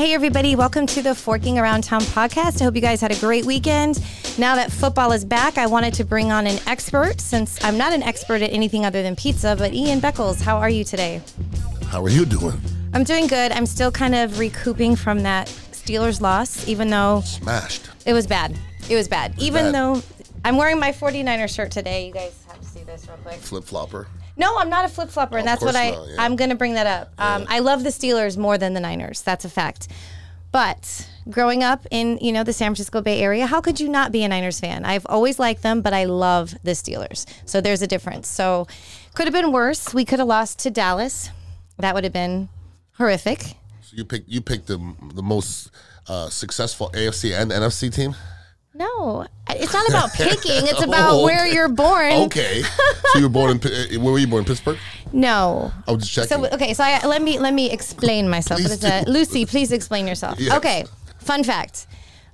Hey, everybody, welcome to the Forking Around Town podcast. I hope you guys had a great weekend. Now that football is back, I wanted to bring on an expert since I'm not an expert at anything other than pizza. But Ian Beckles, how are you today? How are you doing? I'm doing good. I'm still kind of recouping from that Steelers loss, even though Smashed. it was bad. It was bad. Even bad. though I'm wearing my 49er shirt today. You guys have to see this real quick. Flip flopper. No, I'm not a flip flopper, and that's what I. not, yeah. I'm going to bring that up. Um, I love the Steelers more than the Niners. That's a fact. But growing up in you know the San Francisco Bay Area, how could you not be a Niners fan? I've always liked them, but I love the Steelers. So there's a difference. So could have been worse. We could have lost to Dallas. That would have been horrific. So you picked you picked the the most uh, successful AFC and NFC team. No, it's not about picking. It's about Oh, where okay. you're born. Okay. so you were born in Pi- uh, where were you born? Pittsburgh. No. I was just checking. So okay, so I, let me let me explain myself. Please What is that? do. Lucy, please explain yourself. Yes. Okay. Fun fact.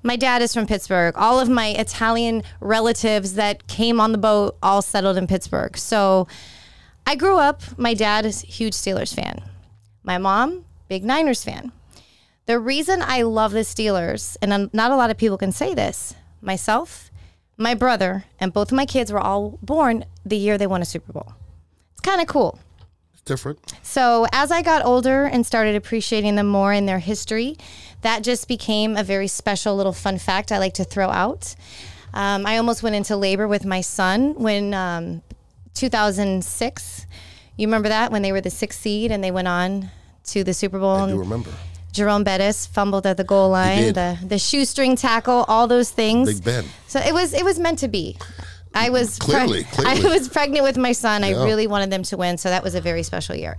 My dad is from Pittsburgh. All of my Italian relatives that came on the boat all settled in Pittsburgh. So I grew up, my dad is a huge Steelers fan. My mom, big Niners fan. The reason I love the Steelers, and I'm- not a lot of people can say this, myself, my brother, and both of my kids were all born the year they won a Super Bowl. It's kind of cool. It's different. So as I got older and started appreciating them more in their history, that just became a very special little fun fact I like to throw out. Um, I almost went into labor with my son when um, 2006. You remember that when they were the sixth seed and they went on to the Super Bowl I do remember. Jerome Bettis fumbled at the goal line, the the shoestring tackle, all those things. Big Ben. So it was it was meant to be. I was preg- Clearly, clearly. I was pregnant with my son. I really wanted them to win, so that was a very special year.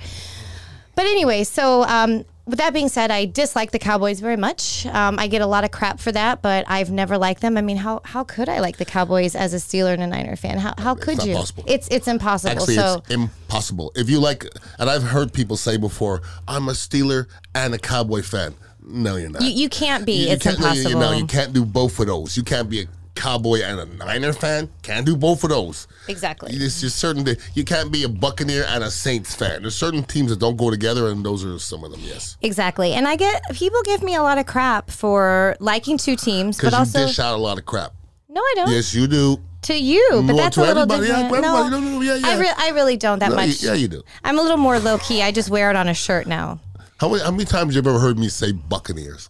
But anyway, so um, with that being said, I dislike the Cowboys very much. Um, I get a lot of crap for that, but I've never liked them. I mean, how how could I like the Cowboys as a Steeler and a Niner fan? How how could not you? possible. It's it's impossible. Actually, so it's impossible. If you like, and I've heard people say before, I'm a Steeler and a Cowboy fan. No, you're not. you, you can't be. You- you it's can't- no, you- impossible. You, know, you can't do both of those. You can't be a Cowboy and a Niner fan. Can't do both of those. Exactly. It's just certain that you can't be a Buccaneer and a Saints fan. There's certain teams that don't go together, and those are some of them. Yes, Exactly. And I get people give me a lot of crap for liking two teams, but you also dish out a lot of crap. no, I don't. Yes, you do. To you, but Well, that's to a little everybody, yeah, different. to no. No, no, no, yeah, I, re- I really don't that No, much. yeah, you do. I'm a little more low key. I just wear it on a shirt now. How many, how many times you ever heard me say Buccaneers?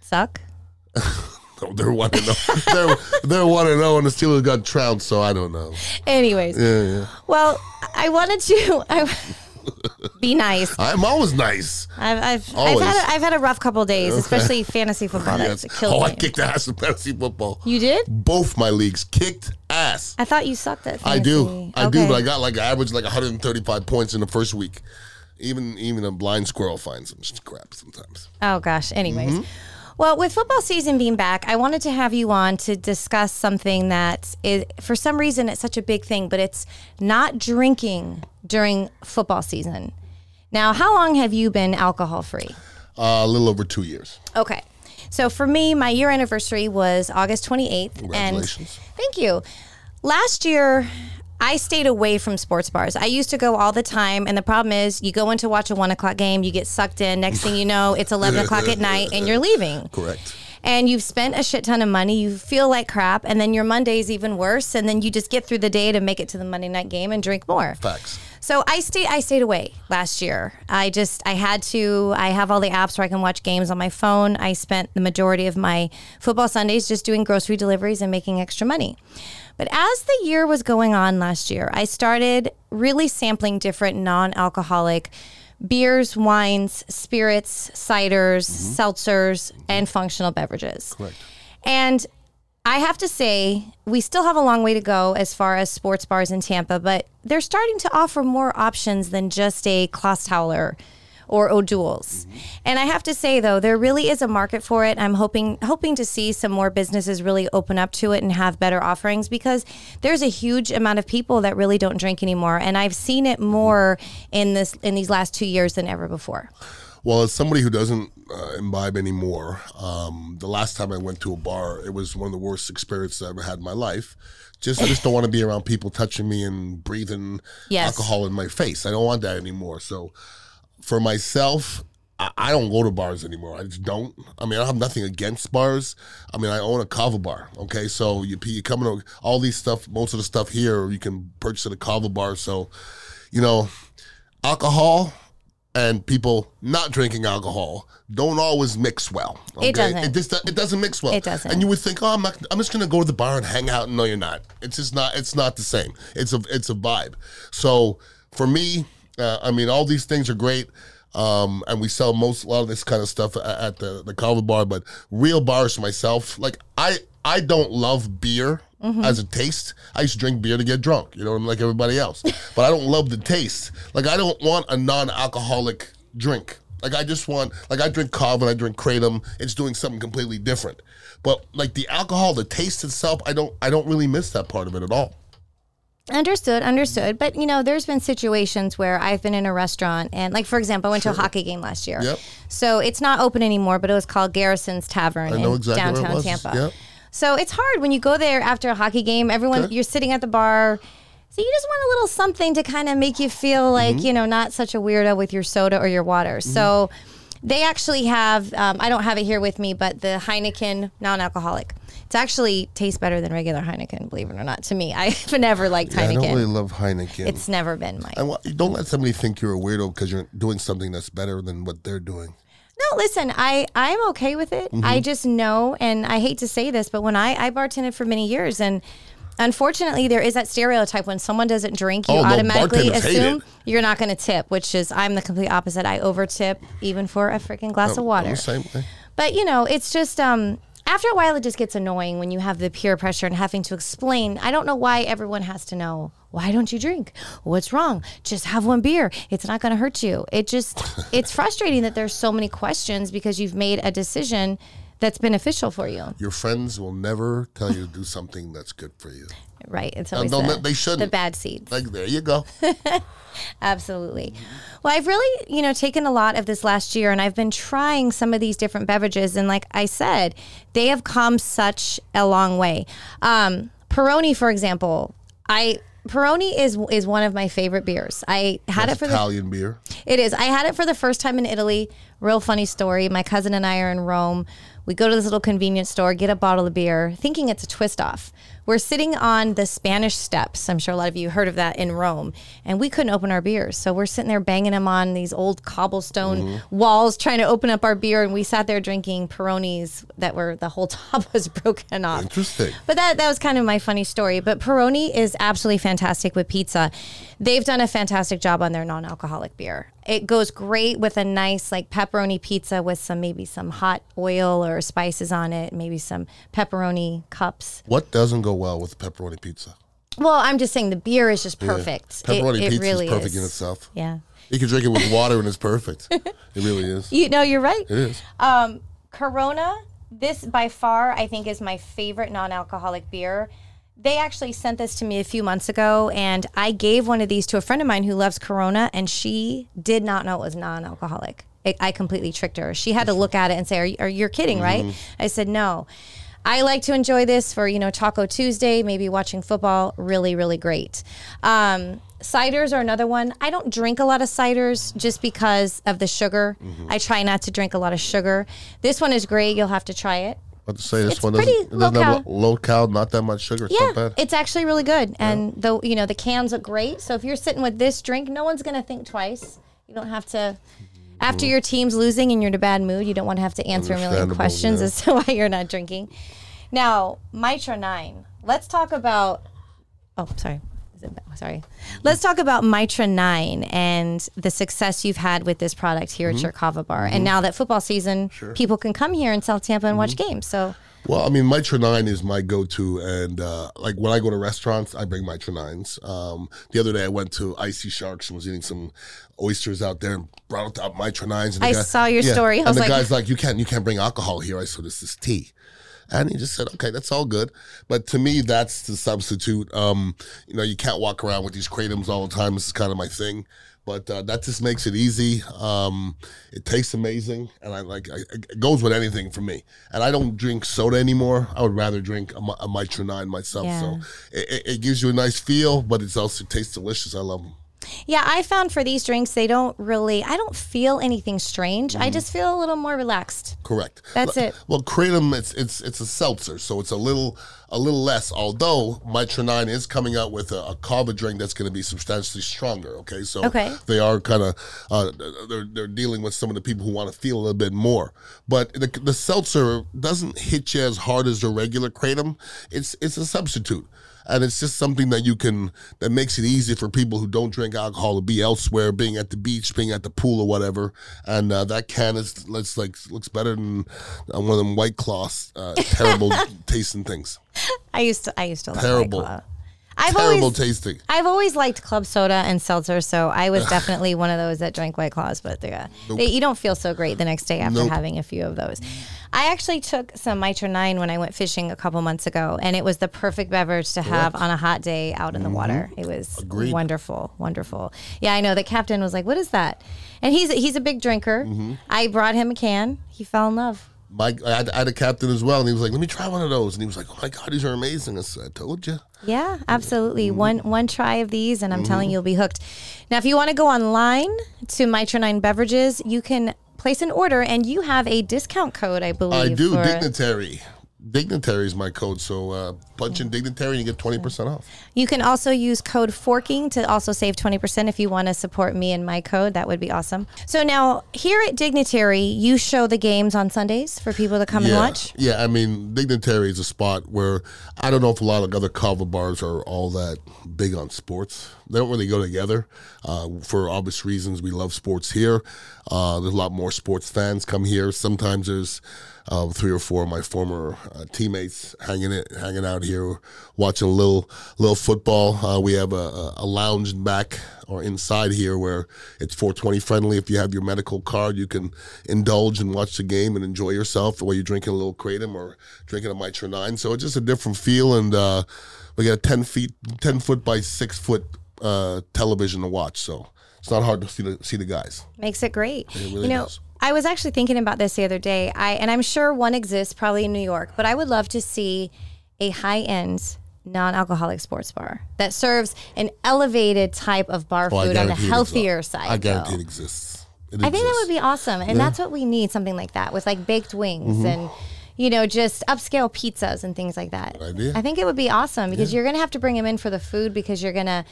Suck. They're one and zero. they're they're one and zero, and the Steelers got trounced. So I don't know. Anyways, Yeah, yeah. well, I wanted to I, be nice. I'm always nice. I've I've, I've had a, I've had a rough couple days, especially fantasy football. Yes. Oh, I kicked ass in fantasy football. You did? Both my leagues kicked ass. I thought you sucked at. I do. I do, but I got like average like 135 points in the first week. Even even a blind squirrel finds some crap sometimes. Oh gosh. Anyways. Mm-hmm. Well, with football season being back, I wanted to have you on to discuss something that is, for some reason, it's such a big thing, but it's not drinking during football season. Now, how long have you been alcohol free? Uh, a little over two years. Okay. So for me, my year anniversary was August 28th. Congratulations. And thank you. Last year, I stayed away from sports bars. I used to go all the time. And the problem is, you go in to watch a one o'clock game, you get sucked in. Next thing you know, it's 11 o'clock at night and you're leaving. Correct. And you've spent a shit ton of money. You feel like crap. And then your Monday's even worse. And then you just get through the day to make it to the Monday night game and drink more. Facts. So I stayed I stayed away last year. I just I had to I have all the apps where I can watch games on my phone. I spent the majority of my football Sundays just doing grocery deliveries and making extra money. But as the year was going on last year, I started really sampling different non-alcoholic beers, wines, spirits, ciders, mm-hmm. seltzers, mm-hmm. and functional beverages. Correct. And I have to say, we still have a long way to go as far as sports bars in Tampa, but they're starting to offer more options than just a Clausthaler or O'Doul's. And I have to say though, there really is a market for it. I'm hoping hoping to see some more businesses really open up to it and have better offerings because there's a huge amount of people that really don't drink anymore and I've seen it more in this in these last 2 years than ever before. Well, as somebody who doesn't uh, imbibe anymore, um, the last time I went to a bar, it was one of the worst experiences I ever had in my life. Just I just don't want to be around people touching me and breathing Yes. alcohol in my face. I don't want that anymore. So, for myself, I, I don't go to bars anymore. I just don't. I mean, I have nothing against bars. I mean, I own a kava bar. Okay, so you you come to all these stuff. Most of the stuff here you can purchase at a kava bar. So, you know, alcohol and people not drinking alcohol don't always mix well. Okay? It doesn't. It just it doesn't mix well. It doesn't. And you would think, oh, I'm not, I'm just gonna go to the bar and hang out. No, you're not. It's just not. It's not the same. It's a it's a vibe. So for me, uh, I mean, all these things are great. Um, and we sell most a lot of this kind of stuff at, at the the Kava bar, but real bars myself, like I I don't love beer as a taste. I used to drink beer to get drunk, you know, like everybody else. but I don't love the taste. Like I don't want a non-alcoholic drink. Like I just want, like I drink and I drink Kratom. It's doing something completely different. But like the alcohol, the taste itself, I don't, I don't really miss that part of it at all. Understood, understood. But you know, there's been situations where I've been in a restaurant and, like, for example, I went to a hockey game last year. Yep. So it's not open anymore, but it was called Garrison's Tavern in exactly downtown. Tampa. Yep. So it's hard when you go there after a hockey game. Everyone, Okay. you're sitting at the bar. So you just want a little something to kind of make you feel like Mm-hmm. you know not such a weirdo with your soda or your water. So they actually have. Um, I don't have it here with me, but the Heineken non-alcoholic. It actually tastes better than regular Heineken, believe it or not. To me, I've never liked I Heineken. don't really love Heineken. It's never been my. and don't let somebody think you're a weirdo because you're doing something that's better than what they're doing. No, listen, I I'm okay with it. Mm-hmm. I just know, and I hate to say this, but when I I bartended for many years, and unfortunately, there is that stereotype when someone doesn't drink, you Oh, no, automatically bartenders hate assume it. you're not going to tip, which is I'm the complete opposite. I over tip even for a freaking glass of I'm water. the same way. But you know, it's just um after a while it just gets annoying when you have the peer pressure and having to explain. I don't know why everyone has to know. Why don't you drink? What's wrong? Just have one beer. It's not going to hurt you. It just it's frustrating that there's so many questions because you've made a decision that's beneficial for you. Your friends will never tell you to do something that's good for you. Right? It's always the, they shouldn't. the bad seeds. Like there you go. Absolutely. Well, I've really, you know, taken a lot of this last year and I've been trying some of these different beverages. And like I said, they have come such a long way. Um, Peroni, for example, I. Peroni is is one of my favorite beers. I had it for the Italian beer. it is. I had it for the first time in Italy. Real funny story. My cousin and I are in Rome. We go to this little convenience store, get a bottle of beer, thinking it's a twist off. We're sitting on the Spanish steps. I'm sure a lot of you heard of that in Rome. And we couldn't open our beers. So we're sitting there banging them on these old cobblestone mm-hmm. walls, trying to open up our beer. And we sat there drinking Peronis that were, the whole top was broken off. Interesting. But that that was kind of my funny story. But Peroni is absolutely fantastic with pizza. They've done a fantastic job on their non-alcoholic beer. It goes great with a nice like pepperoni pizza with some maybe some hot oil or spices on it, maybe some pepperoni cups. What doesn't go well with pepperoni pizza? Well, I'm just saying the beer is just perfect. It- Pepperoni it, pizza really is perfect is. in itself. Yeah. You can drink it with water and it's perfect. it really is. You know, you're right. It is. Um, Corona, this by far, I think, is my favorite non alcoholic beer. They actually sent this to me a few months ago, and I gave one of these to a friend of mine who loves Corona, and she did not know it was non alcoholic. I, I completely tricked her. She had to look at it and say, Are, you- are you kidding, right? I said, No. I like to enjoy this for, you know, Taco Tuesday, maybe watching football. Really, really great. Um, ciders are another one. I don't drink a lot of ciders just because of the sugar. I try not to drink a lot of sugar. This one is great. You'll have to try it. About to say this It's one doesn't, doesn't have low-cal. lo- low cal, not that much sugar. It's Yeah, not bad. it's actually really good. And though you know the cans look great, so if you're sitting with this drink, no one's gonna think twice. You don't have to. After your team's losing and you're in a bad mood, you don't want to have to answer a million questions yeah. as to why you're not drinking. Now, Mitra Nine. Let's talk about. Oh, sorry. Sorry. Let's talk about Mitra 9 and the success you've had with this product here Mm-hmm. at your Kava Bar. And now that football season, people can come here in South Tampa and watch Mm-hmm. games. So, Well, I mean, Mitra 9 is my go to. And uh, like when I go to restaurants, I bring Mitra 9s. Um, the other day, I went to Icy Sharks and was eating some oysters out there and brought out Mitra 9s. And I saw your story. I and the like- guy's like, you can't, you can't bring alcohol here. I said, this is tea. And he just said, okay, that's all good. But to me, that's the substitute. Um, you know, you can't walk around with these Kratoms all the time. This is kind of my thing. But uh, that just makes it easy. Um, it tastes amazing, and I like I, it goes with anything for me. And I don't drink soda anymore. I would rather drink a, a Mitra Nine myself. Yeah. So it, it- it gives you a nice feel, but it's also tastes delicious. I love them. Yeah, I found for these drinks, they don't really, I don't feel anything strange. I just feel a little more relaxed. Correct. That's L- it. Well, kratom it's it's it's a seltzer, so it's a little a little less. Although Mitra Nine is coming out with a, a kava drink that's going to be substantially stronger. Okay, so Okay. they are kind of uh, they're they're dealing with some of the people who want to feel a little bit more. But the the seltzer doesn't hit you as hard as the regular kratom. It's it's a substitute. And it's just something that you can that makes it easy for people who don't drink alcohol to be elsewhere, being at the beach, being at the pool or whatever. And uh, that can is looks like looks better than uh, one of them white cloths, uh, terrible tasting things. I used to, I used to love White Terrible. Claw. I've Terrible always, tasting. I've always liked club soda and seltzer, so I was definitely one of those that drank White Claws. But uh, they, you don't feel so great the next day after Nope. having a few of those. I actually took some Mitra Nine when I went fishing a couple months ago, and it was the perfect beverage to have on a hot day out in the water. It was Mm-hmm. Agreed. wonderful, wonderful. Yeah, I know. The captain was like, "What is that?" And he's he's a big drinker. Mm-hmm. I brought him a can. He fell in love. Mike, I had, I had a captain as well, and he was like, "Let me try one of those," and he was like, "Oh my god, these are amazing!" I said, "I told you." Yeah, absolutely. Mm-hmm. One one try of these, and I'm telling you, you'll be hooked. Now, if you want to go online to Mitra Nine Beverages, you can place an order, and you have a discount code, I believe. I do. Dignitary. Dignitary is my code, so uh, punch in Dignitary and you get twenty percent off. You can also use code forking to also save 20% if you want to support me and my code. That would be awesome. So now here at Dignitary, you show the games on Sundays for people to come and watch. yeah. I mean, Dignitary is a spot where I don't know if a lot of other kava bars are all that big on sports. They don't really go together. Uh, for obvious reasons, we love sports here. Uh, there's a lot more sports fans come here. Sometimes there's um, three or four of my former uh, teammates hanging it, hanging out here, watching a little little football. Uh, we have a, a- lounge back or inside here where it's 420 friendly. If you have your medical card, you can indulge and watch the game and enjoy yourself while you're drinking a little kratom or drinking a Mitra Nine. So it's just a different feel, and uh, we got a 10 feet, 10 foot by six foot uh, television to watch. So it's not hard to see the, see the guys. Makes it great. really you know, does. I was actually thinking about this the other day. I and I'm sure one exists probably in New York, but I would love to see a high-end non-alcoholic sports bar that serves an elevated type of bar Oh, food on the it healthier exists. side. I guarantee though. it exists. It I think that would be awesome, and that's what we need something like that with like baked wings Mm-hmm. and you know just upscale pizzas and things like that. idea. I think it would be awesome because you're gonna have to bring them in for the food because you're gonna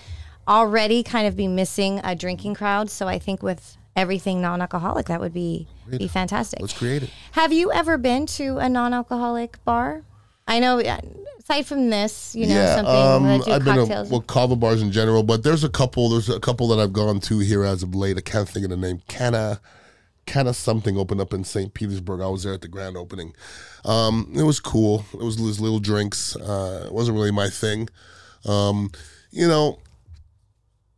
already kind of be missing a drinking crowd. So I think with everything non-alcoholic, that would be be fantastic. Let's create it. Have you ever been to a non-alcoholic bar? I know. uh, Aside from this, you know, something that do um, I've been to well kava bars in general, but there's a couple. There's a couple that I've gone to here as of late. I can't think of the name. Canna, Canna something opened up in St. Petersburg. I was there at the grand opening. Um, it was cool. It was those little drinks. Uh, it wasn't really my thing. Um, you know,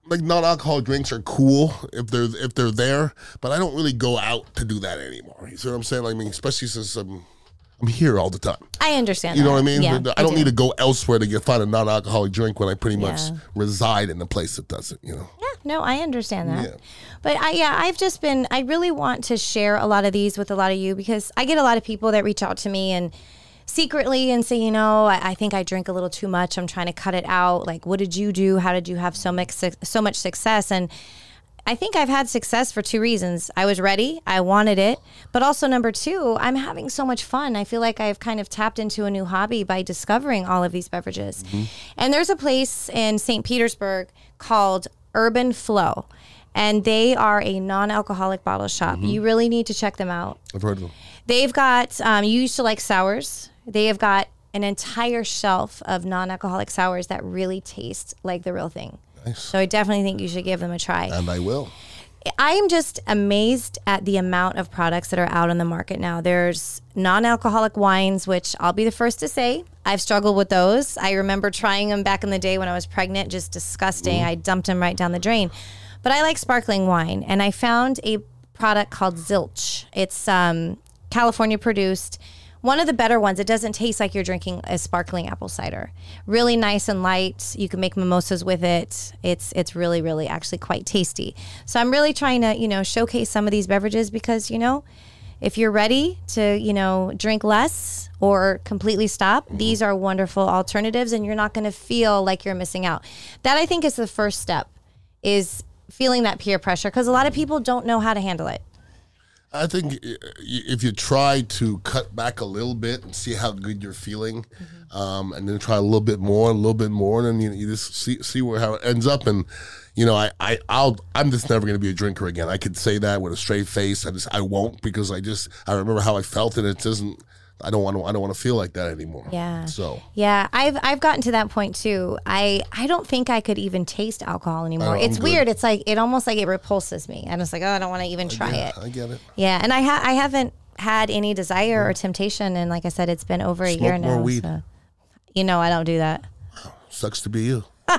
like non-alcoholic drinks are cool if they're if they're there, but I don't really go out to do that anymore. You see what I'm saying? Like, I mean, especially since I'm I'm here all the time. I understand. You know that. what I mean? Yeah, I don't do. need to go elsewhere to get find a non-alcoholic drink when I pretty much Yeah. reside in the place that does it. You know? Yeah, no, I understand that. Yeah. But I yeah, I've just been I really want to share a lot of these with a lot of you because I get a lot of people that reach out to me and secretly and say, you know, I, I think I drink a little too much. I'm trying to cut it out. Like, what did you do? How did you have so much so much success? And I think I've had success for two reasons. I was ready, I wanted it, but also number two, I'm having so much fun. I feel like I've kind of tapped into a new hobby by discovering all of these beverages. And there's a place in St. Petersburg called Urban Flow, and they are a non alcoholic bottle shop. You really need to check them out. I've heard of them. They've got, um, you used to like sours. They have got an entire shelf of non alcoholic sours that really taste like the real thing. Nice. So I definitely think you should give them a try. And I will. I am just amazed at the amount of products that are out on the market now. There's non alcoholic wines, which I'll be the first to say I've struggled with those. I remember trying them back in the day when I was pregnant, just disgusting. I dumped them right down the drain. But I like sparkling wine, and I found a product called Zilch. It's um, California produced. One of the better ones. It doesn't taste like you're drinking a sparkling apple cider. Really nice and light. You can make mimosas with it. It's it's really really actually quite tasty. So I'm really trying to you know showcase some of these beverages because you know if you're ready to you know drink less or completely stop, these are wonderful alternatives, and you're not going to feel like you're missing out. That I think is the first step. Is feeling that peer pressure because a lot of people don't know how to handle it. I think uh, if you try to cut back a little bit and see how good you're feeling, mm-hmm. um, and then try a little bit more, a little bit more, and then you, you just see see where how it ends up. And you know, I I I'll I'm just never going to be a drinker again. I could say that with a straight face. I just I won't because I just I remember how I felt, and it doesn't I don't want to. I don't want to feel like that anymore. Yeah. So. Yeah, I've I've gotten to that point too. I I don't think I could even taste alcohol anymore. it's good. weird. It's like it almost like it repulses me. I'm just like, oh, I don't want to even try it. I get it. Yeah, and I ha- I haven't had any desire or mm-hmm. temptation, and like I said, it's been over a Smoke year more now. Weed. So. You know, I don't do that. Sucks to be you.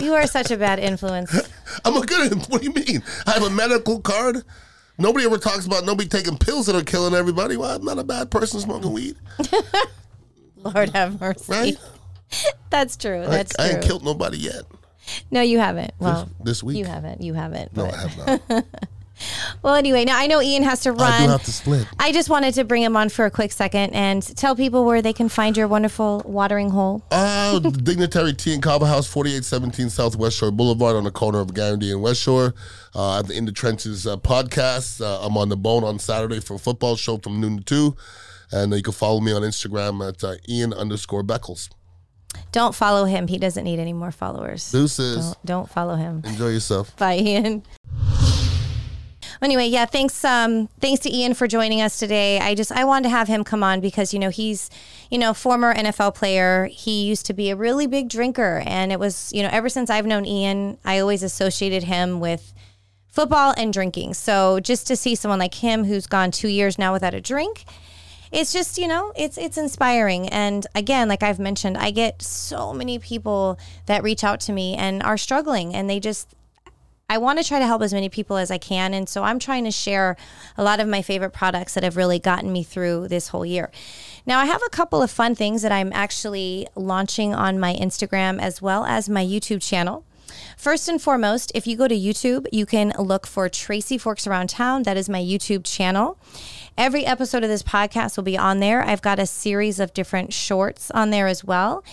you are such a bad influence. I'm a good. What do you mean? I have a medical card. Nobody ever talks about nobody taking pills that are killing everybody. Well, I'm not a bad person smoking weed. Lord have mercy. Right? That's true. That's I, true. I ain't killed nobody yet. No, you haven't. Well, this, this week you haven't. You haven't. No, but. I have not. well, anyway, now I know Ian has to run. I do have to split. I just wanted to bring him on for a quick second and tell people where they can find your wonderful watering hole. Uh, Dignitary Tea and Kava House, 4817 South West Shore Boulevard on the corner of Guarantee and West Shore. Uh, at the In the Trenches uh, podcast. Uh, I'm on the bone on Saturday for a football show from noon to 2. And you can follow me on Instagram at uh, Ian underscore Beckles. Don't follow him. He doesn't need any more followers. Deuces. Don't, don't follow him. Enjoy yourself. Bye, Ian. Anyway, yeah, thanks um thanks to Ian for joining us today. I just I wanted to have him come on because you know, he's, you know, former NFL player. He used to be a really big drinker and it was, you know, ever since I've known Ian, I always associated him with football and drinking. So just to see someone like him who's gone 2 years now without a drink, it's just you know it's it's inspiring and again like i've mentioned i get so many people that reach out to me and are struggling and they just I want to try to help as many people as I can. And so I'm trying to share a lot of my favorite products that have really gotten me through this whole year. Now, I have a couple of fun things that I'm actually launching on my Instagram as well as my YouTube channel. First and foremost, if you go to YouTube, you can look for Tracy Forks Around Town. That is my YouTube channel. Every episode of this podcast will be on there. I've got a series of different shorts on there as well.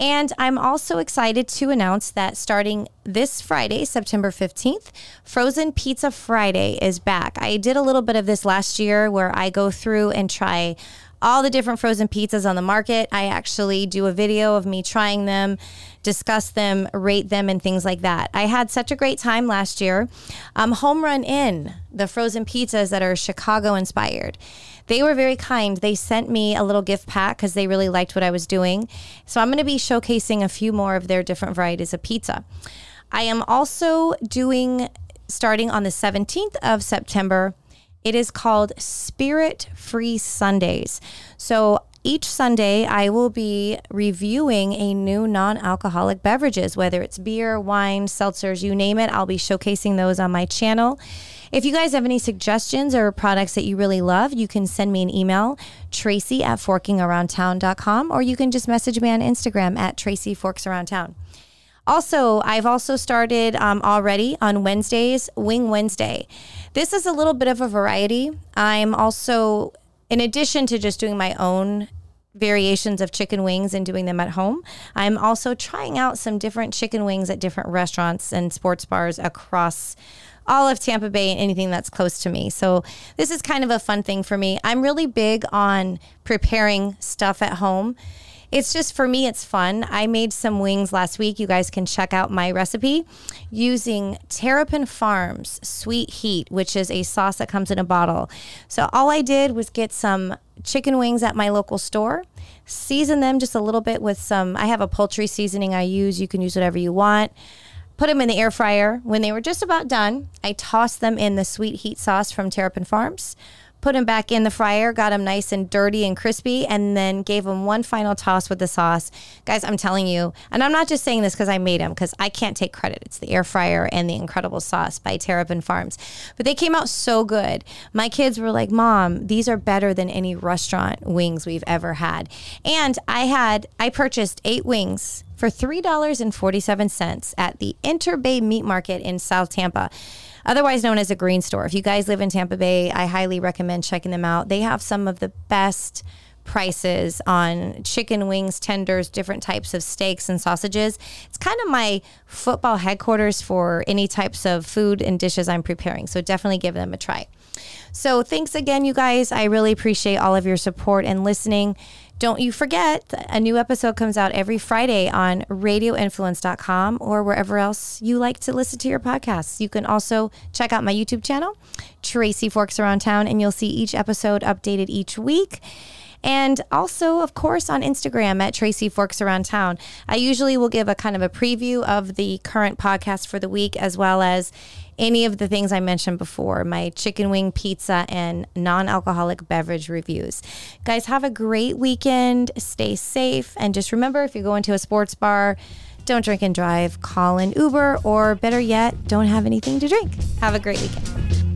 And I'm also excited to announce that starting this Friday, September 15th, Frozen Pizza Friday is back. I did a little bit of this last year where I go through and try all the different frozen pizzas on the market. I actually do a video of me trying them, discuss them, rate them, and things like that. I had such a great time last year. Um, Home Run Inn, the frozen pizzas that are Chicago inspired. They were very kind. They sent me a little gift pack because they really liked what I was doing. So I'm going to be showcasing a few more of their different varieties of pizza. I am also doing, starting on the 17th of September, it is called Spirit Free Sundays. So each Sunday, I will be reviewing a new non alcoholic beverages, whether it's beer, wine, seltzers, you name it. I'll be showcasing those on my channel. If you guys have any suggestions or products that you really love, you can send me an email, tracy at forkingaroundtown.com, or you can just message me on Instagram at Tracy Forks Around Town. Also, I've also started um, already on Wednesdays, Wing Wednesday. This is a little bit of a variety. I'm also, in addition to just doing my own variations of chicken wings and doing them at home, I'm also trying out some different chicken wings at different restaurants and sports bars across all of Tampa Bay and anything that's close to me. So this is kind of a fun thing for me. I'm really big on preparing stuff at home it's just for me, it's fun. I made some wings last week. You guys can check out my recipe using Terrapin Farms Sweet Heat, which is a sauce that comes in a bottle. So all I did was get some chicken wings at my local store, season them just a little bit with some, I have a poultry seasoning I use. You can use whatever you want put them in the air fryer. When they were just about done, I tossed them in the sweet heat sauce from Terrapin Farms, put them back in the fryer, got them nice and dirty and crispy, and then gave them one final toss with the sauce. Guys, I'm telling you, and I'm not just saying this because I made them, because I can't take credit. It's the air fryer and the incredible sauce by Terrapin Farms. But they came out so good. My kids were like, Mom, these are better than any restaurant wings we've ever had. And I had, I purchased eight wings for $3.47 at the Interbay Meat Market in South Tampa otherwise known as a green store. If you guys live in Tampa Bay, I highly recommend checking them out. They have some of the best prices on chicken wings, tenders, different types of steaks and sausages. It's kind of my football headquarters for any types of food and dishes I'm preparing. So definitely give them a try. So thanks again, you guys. I really appreciate all of your support and listening. Don't you forget, a new episode comes out every Friday on radioinfluence.com or wherever else you like to listen to your podcasts. You can also check out my YouTube channel, Tracy Forks Around Town, and you'll see each episode updated each week. And also, of course, on Instagram at Tracy Forks Around Town. I usually will give a kind of a preview of the current podcast for the week, as well as any of the things I mentioned before my chicken wing pizza and non alcoholic beverage reviews. Guys, have a great weekend. Stay safe. And just remember if you go into a sports bar, don't drink and drive, call an Uber, or better yet, don't have anything to drink. Have a great weekend.